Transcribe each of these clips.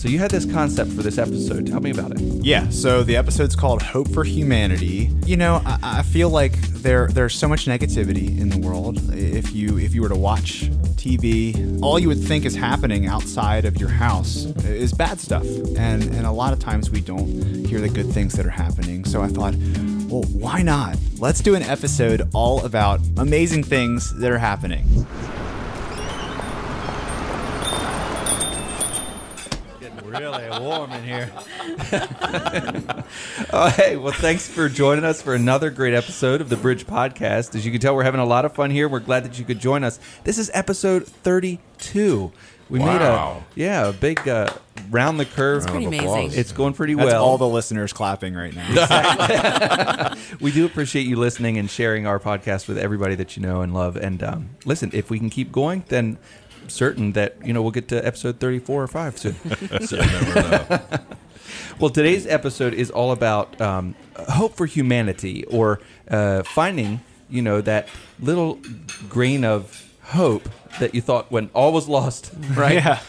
So you had this concept for this episode. Tell me about it. Yeah, so the episode's called Hope for Humanity. You know, I, I feel like there there's so much negativity in the world. If you if you were to watch TV, all you would think is happening outside of your house is bad stuff. And and a lot of times we don't hear the good things that are happening. So I thought, well, why not? Let's do an episode all about amazing things that are happening. Really warm in here. oh, hey, well, thanks for joining us for another great episode of the Bridge Podcast. As you can tell, we're having a lot of fun here. We're glad that you could join us. This is episode 32. We made a yeah a big uh, round the curve. Round pretty of amazing. applause. It's going pretty That's well. all the listeners clapping right now. we do appreciate you listening and sharing our podcast with everybody that you know and love. And um, listen, if we can keep going, then certain that you know we'll get to episode 34 or 5 soon. So never know. Well, today's episode is all about um, hope for humanity, or uh, finding, you know, that little grain of hope that you thought when all was lost, right? yeah.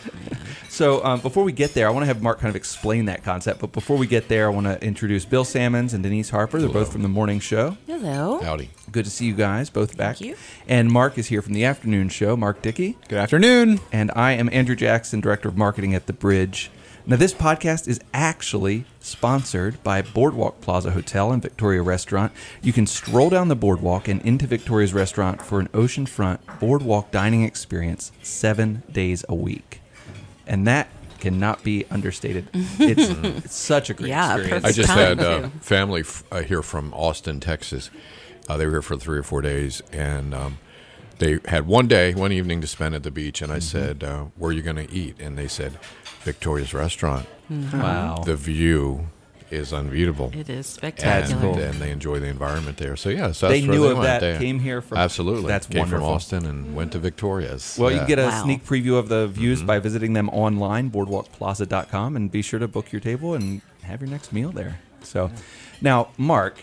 So um, before we get there, I want to have Mark kind of explain that concept. But before we get there, I want to introduce Bill Sammons and Denise Harper. They're both from the morning show. Hello. Howdy. Good to see you guys both back. Thank you. And Mark is here from the afternoon show. Mark Dickey. Good afternoon. And I am Andrew Jackson, Director of Marketing at The Bridge. Now, this podcast is actually sponsored by Boardwalk Plaza Hotel and Victoria Restaurant. You can stroll down the boardwalk and into Victoria's restaurant for an oceanfront boardwalk dining experience seven days a week. And that cannot be understated. It's, it's such a great Yeah, experience. I just had uh, family f- uh, here from Austin, Texas. Uh, they were here for three or four days, and um, they had one day, one evening to spend at the beach. And I said, uh, "Where are you going to eat?" And they said, "Victoria's Restaurant." Wow. The view is unbeatable. It is and, spectacular. cool. and they enjoy the environment there. So yeah, so They that's where knew they of went. that, They- came here from- absolutely. that's came wonderful. from Austin and went to Victoria's. Well, you can get a uh, Wow. sneak preview of the views mm-hmm. by visiting them online, boardwalkplaza.com, and be sure to book your table and have your next meal there. So, now, Mark,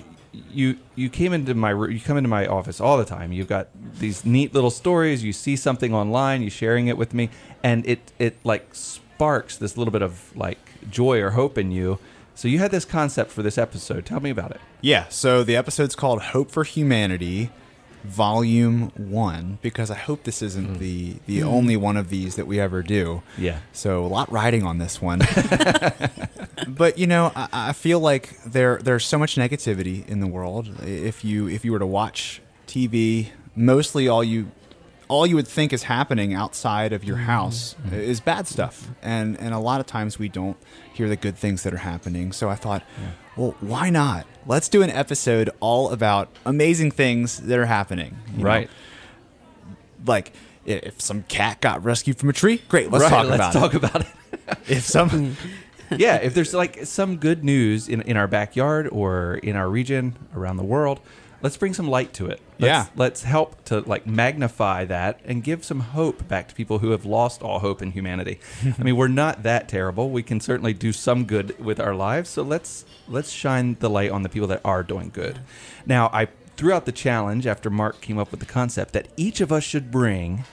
you you came into my you come into my office all the time. You've got these neat little stories. You see something online, you sharing it with me, and it it like sparks this little bit of like joy or hope in you. So you had this concept for this episode. Tell me about it. Yeah, so the episode's called Hope for Humanity, Volume 1, because I hope this isn't hmm. the, the hmm. only one of these that we ever do. Yeah. So a lot riding on this one. but you know, I, I feel like there there's so much negativity in the world. If you if you were to watch TV, mostly all you all you would think is happening outside of your mm-hmm. house mm-hmm. is bad stuff. And and a lot of times we don't hear the good things that are happening. So I thought, well, why not? Let's do an episode all about amazing things that are happening. you know? Right. Like if some cat got rescued from a tree, great. Let's right. talk let's about talk it. about it. If some yeah, if there's like some good news in, in our backyard or in our region around the world, let's bring some light to it. Let's, Yeah. Let's help to like magnify that and give some hope back to people who have lost all hope in humanity. I mean, we're not that terrible. We can certainly do some good with our lives. So let's let's shine the light on the people that are doing good. Now, I threw out the challenge after Mark came up with the concept that each of us should bring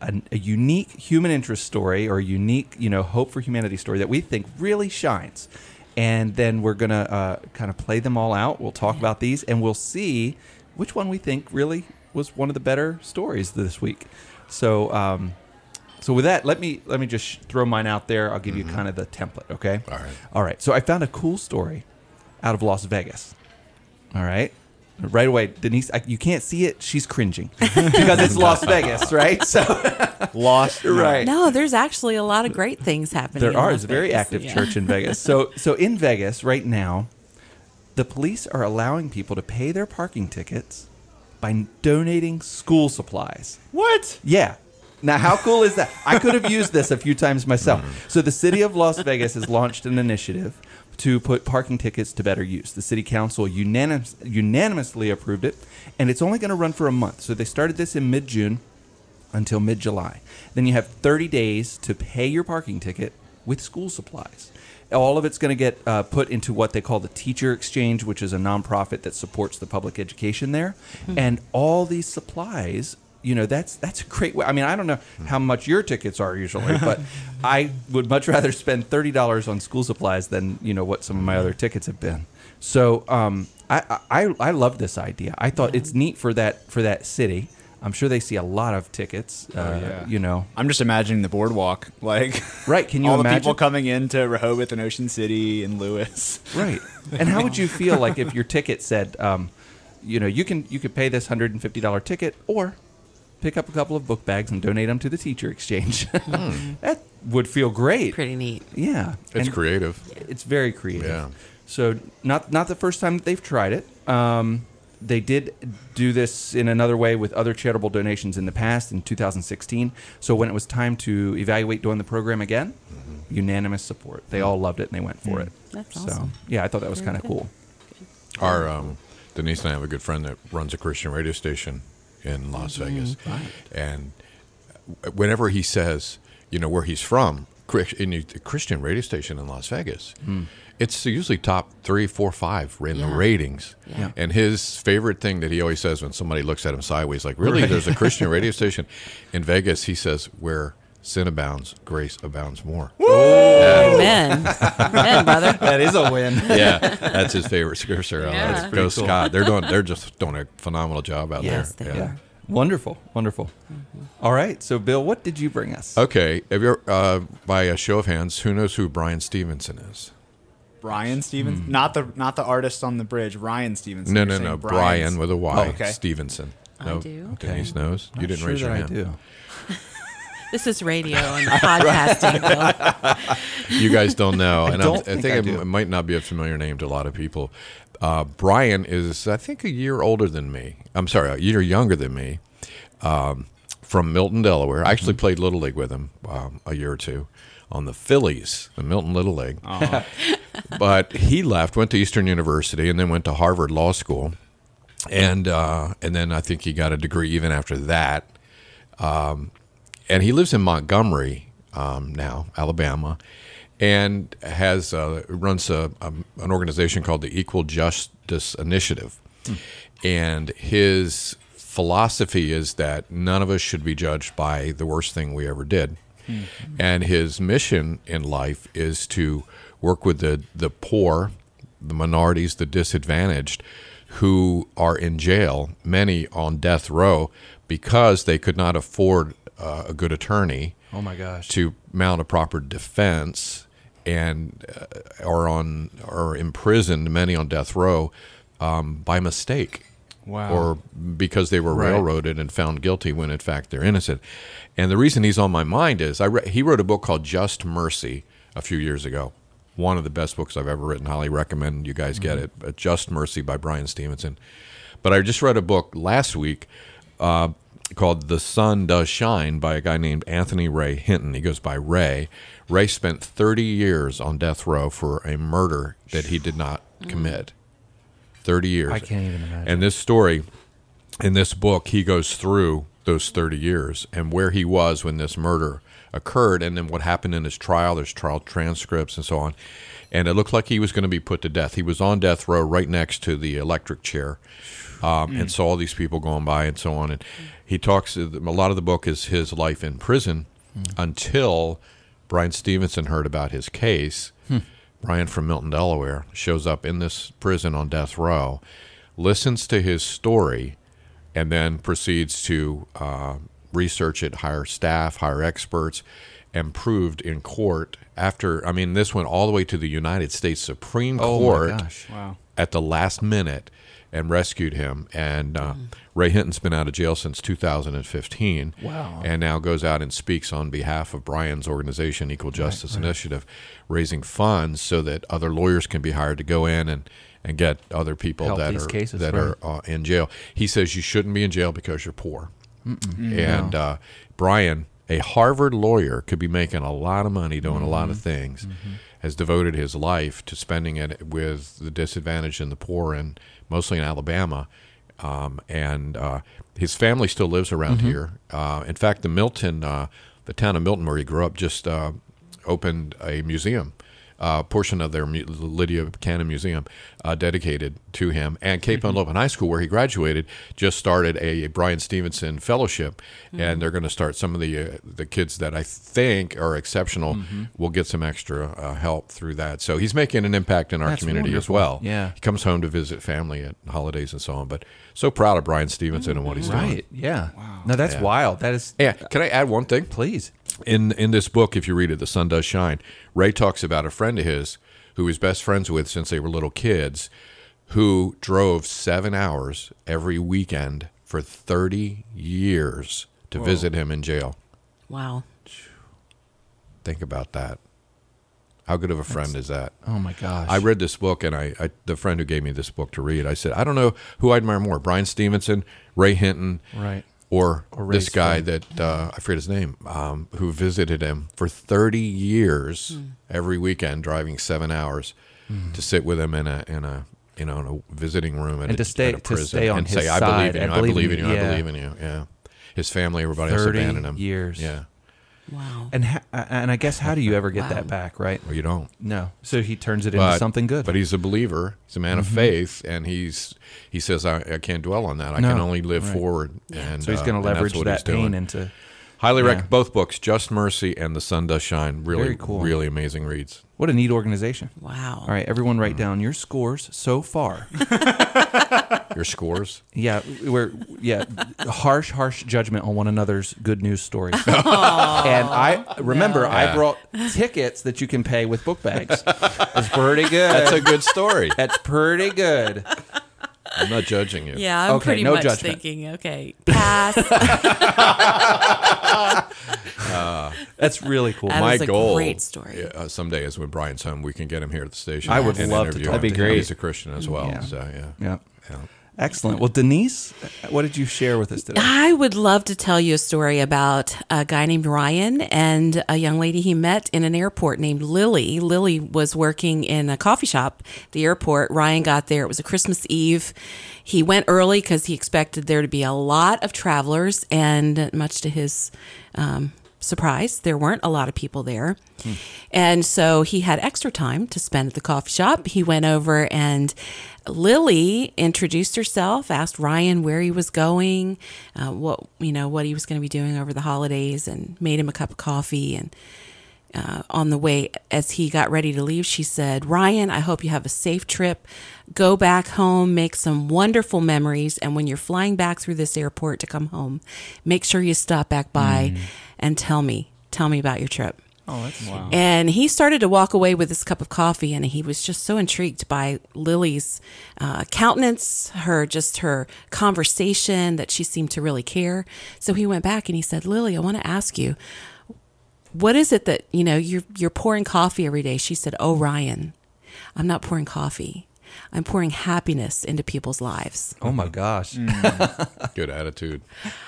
a, a unique human interest story or a unique, you know, hope for humanity story that we think really shines. And then we're going to uh, kind of play them all out. We'll talk about these and we'll see which one we think really was one of the better stories this week. So, um, so with that, let me let me just throw mine out there. I'll give you kind of the template, okay? All right. All right. So I found a cool story out of Las Vegas. All right. Right away, Denise, I, you can't see it. She's cringing because it's Las Vegas, right? So, lost, right. No, there's actually a lot of great things happening. There are. Las It's a very Vegas, active yeah. church in Vegas. So, so in Vegas right now, the police are allowing people to pay their parking tickets by donating school supplies. What? Yeah. Now, how cool is that? I could have used this a few times myself. So, the city of Las Vegas has launched an initiative to put parking tickets to better use. The city council unanimous, unanimously approved it, and it's only going to run for a month. So, they started this in mid June until mid July. Then you have 30 days to pay your parking ticket with school supplies. All of it's going to get uh, put into what they call the Teacher Exchange, which is a nonprofit that supports the public education there. And all these supplies you know that's that's a great way. I mean, I don't know how much your tickets are usually, but I would much rather spend thirty dollars on school supplies than you know what some of my other tickets have been. So um, I, I I love this idea. I thought it's neat for that for that city. I'm sure they see a lot of tickets. Uh, yeah. You know, I'm just imagining the boardwalk, like Right, can you all the people coming into Rehoboth and Ocean City and Lewes. Right. And how would you feel like if your ticket said, um, you know, you can you could pay this hundred and fifty dollar ticket or pick up a couple of book bags and donate them to the teacher exchange. that would feel great. Pretty neat. Yeah. It's And creative. It's very creative. Yeah. So not not the first time that they've tried it. Um, they did do this in another way with other charitable donations in the past in 2016. So when it was time to evaluate doing the program again, unanimous support. They all loved it and they went for it. That's so awesome. yeah, I thought that was kind of cool. Our um, Denise and I have a good friend that runs a Christian radio station in Las mm-hmm. Vegas, and whenever he says, you know, where he's from, in a Christian radio station in Las Vegas, hmm. it's usually top three, four, five in the ratings. Yeah. And his favorite thing that he always says when somebody looks at him sideways, like, really, there's a Christian radio station in Vegas. He says, where sin abounds, grace abounds more. Amen. Amen, brother. That is a win. yeah, that's his favorite scripture. Yeah. Let's That's go, cool. Scott. They're doing. They're just doing a phenomenal job out Yes, there. they Yeah. are. Wonderful, wonderful. All right, so Bill, what did you bring us? Okay. Have you ever, uh, by a show of hands, who knows who Bryan Stevenson is? Brian Stevens, not the not the artist on the bridge. Ryan Stevenson. No, no, no. Bryan's- Bryan with a Y. Oh, okay. Stevenson. I No, do. Denise knows. You didn't sure raise your that hand. I do. This is radio and podcasting. Bill. You guys don't know, and I'm- don't I think think I it do. might not be a familiar name to a lot of people. Uh, Bryan is, I think, a year older than me. I'm sorry, a year younger than me. Um, from Milton, Delaware. I Mm-hmm. actually played Little League with him um, a year or two on the Phillies, the Milton Little League. but he left, went to Eastern University, and then went to Harvard Law School, and uh, and then I think he got a degree even after that. Um, and he lives in Montgomery um, now, Alabama, and has uh, runs a, um an organization called the Equal Justice Initiative. And his philosophy is that none of us should be judged by the worst thing we ever did. And his mission in life is to work with the, the poor, the minorities, the disadvantaged who are in jail, many on death row, because they could not afford uh, a good attorney Oh my gosh. to mount a proper defense and uh, are on are imprisoned many on death row um, by mistake. Wow. or because they were Right. railroaded and found guilty when in fact they're innocent. And the reason he's on my mind is I re- he wrote a book called Just Mercy a few years ago. One of the best books I've ever written. Highly recommend you guys get it. Uh, Just Mercy by Bryan Stevenson. But I just read a book last week uh, called The Sun Does Shine by a guy named Anthony Ray Hinton. He goes by Ray. Ray spent 30 years on death row for a murder that he did not commit. 30 years. I can't even imagine. And this story, in this book, he goes through those 30 years and where he was when this murder occurred and then what happened in his trial. There's trial transcripts and so on. And it looked like he was going to be put to death. He was on death row right next to the electric chair um, and saw all these people going by and so on. And he talks, a lot of the book is his life in prison until Bryan Stevenson heard about his case. Bryan from Milton, Delaware, shows up in this prison on death row, listens to his story, and then proceeds to uh, research it, hire staff, hire experts, and proved in court after. I mean, this went all the way to the United States Supreme Oh my Court gosh. Wow. at the last minute and rescued him. And uh, Ray Hinton's been out of jail since 2015. Wow. And now goes out and speaks on behalf of Bryan's organization, Equal Justice Initiative, raising funds so that other lawyers can be hired to go in and, and get other people Help that are cases, that right. are uh, in jail. He says you shouldn't be in jail because you're poor. And uh, Bryan, a Harvard lawyer, could be making a lot of money doing a lot of Mm-hmm. things. Has devoted his life to spending it with the disadvantaged and the poor, and mostly in Alabama. Um, and uh, his family still lives around Mm-hmm. here. Uh, in fact, the Milton, uh, the town of Milton, where he grew up, just uh, opened a museum uh, portion of their Lydia B. Cannon Museum uh, dedicated to him. And Cape Mm-hmm. High School, where he graduated, just started a Bryan Stevenson Fellowship, Mm-hmm. and they're going to start some of the uh, the kids that I think are exceptional Mm-hmm. will get some extra uh, help through that. So he's making an impact in our That's community as well. Yeah. he comes home to visit family at holidays and so on. But so proud of Bryan Stevenson and what he's doing. Right. Yeah. Wow. No, that's Yeah. wild. That is. Yeah, can I add one thing? Please. In in this book, if you read it, The Sun Does Shine, Ray talks about a friend of his who he's best friends with since they were little kids, who drove seven hours every weekend for 30 years to visit him in jail. Wow. Think about that. How good of a friend is that? Oh my gosh. I read this book, and I, I the friend who gave me this book to read, I said, I don't know who I admire more, Bryan Stevenson, Ray Hinton, Right. or, Or this guy friend. that uh, I forget his name, um, who visited him for 30 years every weekend, driving seven hours to sit with him in a in a you know in a visiting room at And a, to stay- a to prison stay on and his say, "I believe in you, I I believe believe in you, you." I believe in you." Yeah, his family, everybody else abandoned him. years. Yeah, Wow. And ha- and I guess how do you ever get Wow. that back, right? well, you don't. No. So he turns it into something good. But he's a believer. He's a man of faith, and he's he says, "I, I can't dwell on that. I No, can only live right. forward." And so he's uh, going to that's leverage that pain doing. into. Highly Yeah. recommend both books, Just Mercy and The Sun Does Shine. Really, Very cool. really amazing reads. What a neat organization. Wow. All right, everyone, write down your scores so far. Your scores. yeah, we're yeah, harsh, harsh judgment on one another's good news stories. and I remember I Yeah. brought tickets that you can pay with book bags. That's pretty good. That's a good story. That's pretty good. I'm not judging you. Yeah, I'm Okay, pretty no much judgment. thinking, okay, pass. That's really cool. That My is a goal great story. uh, someday is when Bryan's home, we can get him here at the station. I would love to interview talk him. to That'd be great. He's a Christian as well. Yeah. So yeah. yeah. Yeah. Excellent. Well, Denise, what did you share with us today? I would love to tell you a story about a guy named Ryan and a young lady he met in an airport named Lilly. Lilly was working in a coffee shop the airport. Ryan got there. It was a Christmas Eve. He went early because he expected there to be a lot of travelers, and much to his um, surprise, there weren't a lot of people there. And so he had extra time to spend at the coffee shop. He went over and Lilly introduced herself, asked Ryan where he was going, uh, what you know, what he was going to be doing over the holidays, and made him a cup of coffee. And uh, on the way, as he got ready to leave, she said, "Ryan, I hope you have a safe trip. Go back home, make some wonderful memories, and when you're flying back through this airport to come home, make sure you stop back by and tell me, tell me about your trip." Oh, that's wow. And he started to walk away with his cup of coffee, and he was just so intrigued by Lilly's uh, countenance, her just her conversation that she seemed to really care. So he went back and he said, "Lilly, I want to ask you, what is it that you know you're you're pouring coffee every day?" She said, "Oh, Ryan, I'm not pouring coffee. I'm pouring happiness into people's lives." Oh my gosh. Mm. Good attitude.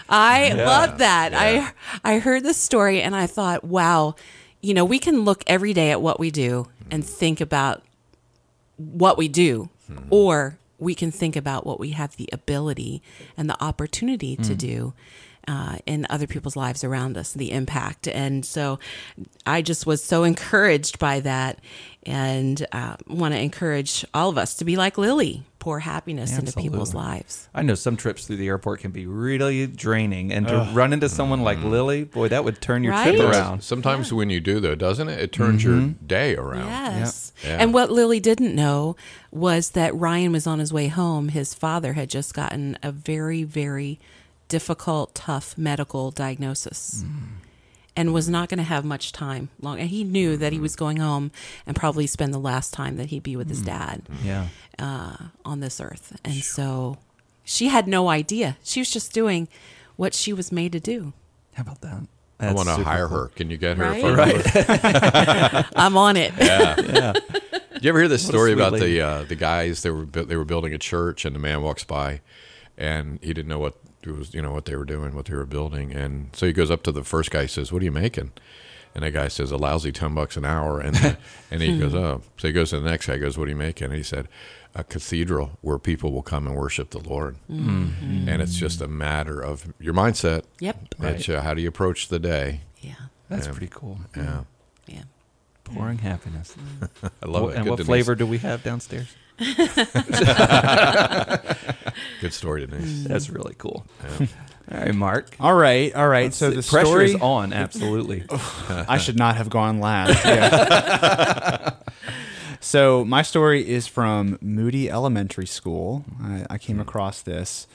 I love that. I I heard this story and I thought, wow, you know, we can look every day at what we do and hmm. think about what we do, hmm. or we can think about what we have the ability and the opportunity to hmm. do. Uh, in other people's lives around us, the impact. And so I just was so encouraged by that and uh, want to encourage all of us to be like Lilly, pour happiness into people's lives. I know some trips through the airport can be really draining, and to run into someone like Lilly, boy, that would turn your Right? trip around. Sometimes when you do, though, doesn't it? It turns your day around. Yes. Yeah. And what Lilly didn't know was that Ryan was on his way home. His father had just gotten a very, very difficult, tough medical diagnosis. And was not going to have much time long. And he knew that he was going home and probably spend the last time that he'd be with his dad Yeah. uh, on this earth. And so she had no idea. She was just doing what she was made to do. How about that? I want to hire cool. her. Can you get her? Right? a phone number? I'm on it. Yeah. Did you ever hear this What story about lady. the uh, the guys they were they were building a church and the man walks by, and he didn't know what it was you know what they were doing what they were building and so he goes up to the first guy says what are you making, and the guy says a lousy ten bucks an hour and and he goes oh so he goes to the next guy goes what are you making and he said a cathedral where people will come and worship the Lord and it's just a matter of your mindset. Yep. It's uh, how do you approach the day. Yeah. That's Yeah. pretty cool. Yeah. Yeah. Pouring happiness. I love What- it. and Good, what Denise. flavor do we have downstairs? Good story, Denise. That's really cool. All right, Mark. All right, all right. so the pressure story is on. Absolutely. I should not have gone last. Yeah. so my story is from Moody Elementary School. I, I came across this.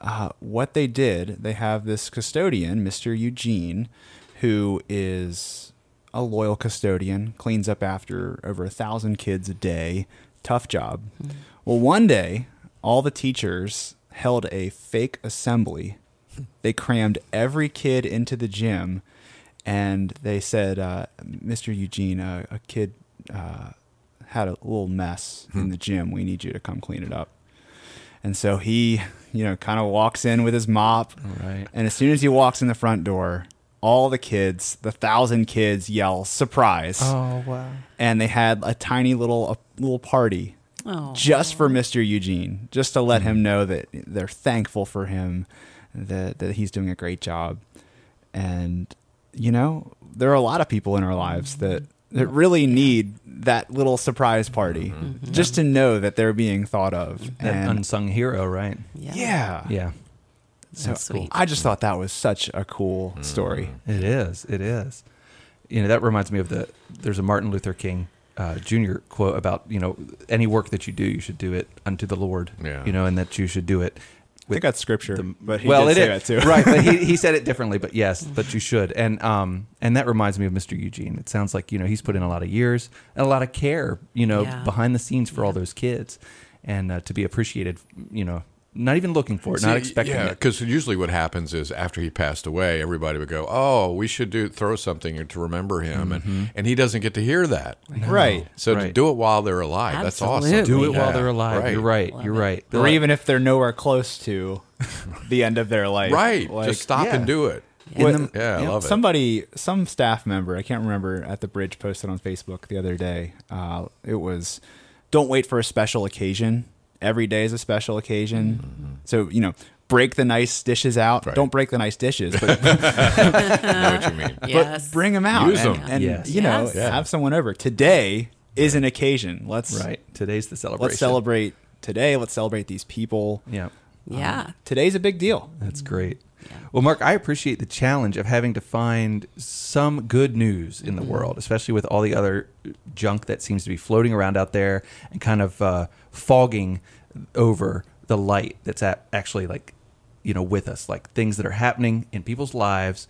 Uh, what they did, they have this custodian, Mr. Eugene, who is a loyal custodian, cleans up after over a thousand kids a day. Tough job. Well, one day, all the teachers held a fake assembly. They crammed every kid into the gym and they said, uh, Mr. Eugene, uh, a kid uh, had a little mess in the gym. We need you to come clean it up. And so he, you know, kind of walks in with his mop. All right. And as soon as he walks in the front door, all the kids, the thousand kids, yell surprise. Oh wow. And they had a tiny little a little party Oh. just for Mr. Eugene, just to let him know that they're thankful for him, that that he's doing a great job, and you know there are a lot of people in our lives mm-hmm. that that really need that little surprise party, mm-hmm. just to know that they're being thought of, That and unsung hero, right? Yeah. yeah, Yeah. So That's sweet. I just thought that was such a cool story. It is. It is. You know, that reminds me of the. There's a Martin Luther King uh, Jr. quote about you know any work that you do, you should do it unto the Lord. Yeah. You know, and that you should do it. I think that's scripture, the- but he well, did it say is- that too. right? But he, he said it differently. But yes, but you should. And um and that reminds me of Mr. Eugene. It sounds like you know he's put in a lot of years and a lot of care. You know, Yeah. behind the scenes for all those kids, and uh, to be appreciated. You know, not even looking for it, not See, expecting yeah, it. because usually what happens is after he passed away, everybody would go, "Oh, we should do throw something to remember him," and and he doesn't get to hear that. Right. So to do it while they're alive, that's awesome. Do it while they're alive. You're right. You're right. or even if they're nowhere close to the end of their life. right. Like, Just stop yeah. and do it. What- the- Yeah, I you know, love it. Somebody, some staff member, I can't remember, at the bridge posted on Facebook the other day. Uh, it was, "Don't wait for a special occasion. Every day is a special occasion. Mm-hmm. So you know, break the nice dishes out. Right. Don't break the nice dishes, but, know what you mean. Yes. but bring them out Use and, 'em. and, Yes. you know, Yes. Have someone over. Today is an occasion. Let's right. Today's the celebration. let's celebrate today. Let's celebrate these people. Yeah. Um, yeah. Today's a big deal. That's great. Well, Mark, I appreciate the challenge of having to find some good news in the world, especially with all the other junk that seems to be floating around out there and kind of uh, fogging over the light that's at actually like, you know, with us, like things that are happening in people's lives,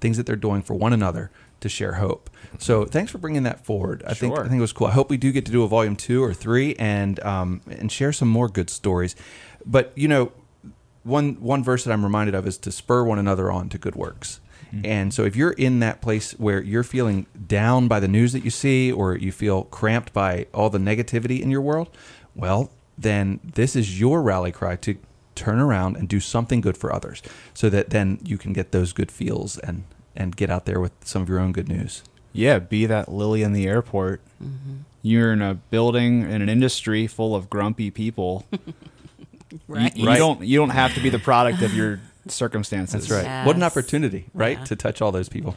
things that they're doing for one another to share hope. So, thanks for bringing that forward. I think I think it was cool. I hope we do get to do a volume two or three and um, and share some more good stories. But you know, one one verse that I'm reminded of is to spur one another on to good works. And so if you're in that place where you're feeling down by the news that you see or you feel cramped by all the negativity in your world, well, then this is your rally cry to turn around and do something good for others so that then you can get those good feels and and get out there with some of your own good news. Yeah, be that lily in the airport. Mm-hmm. You're in a building in an industry full of grumpy people. Right. You, you Right. don't you don't have to be the product of your circumstances. That's right. What an opportunity, right, Yeah. to touch all those people.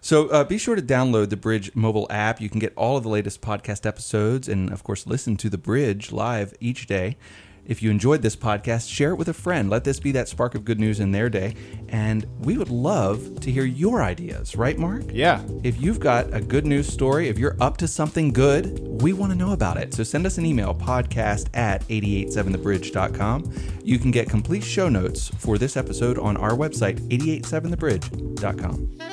So uh, be sure to download the Bridge mobile app. You can get all of the latest podcast episodes and, of course, listen to the Bridge live each day. If you enjoyed this podcast, share it with a friend. Let this be that spark of good news in their day. And we would love to hear your ideas, right, Mark? Yeah. If you've got a good news story, if you're up to something good, we want to know about it. So send us an email, podcast at 887thebridge.com. You can get complete show notes for this episode on our website, 887thebridge.com.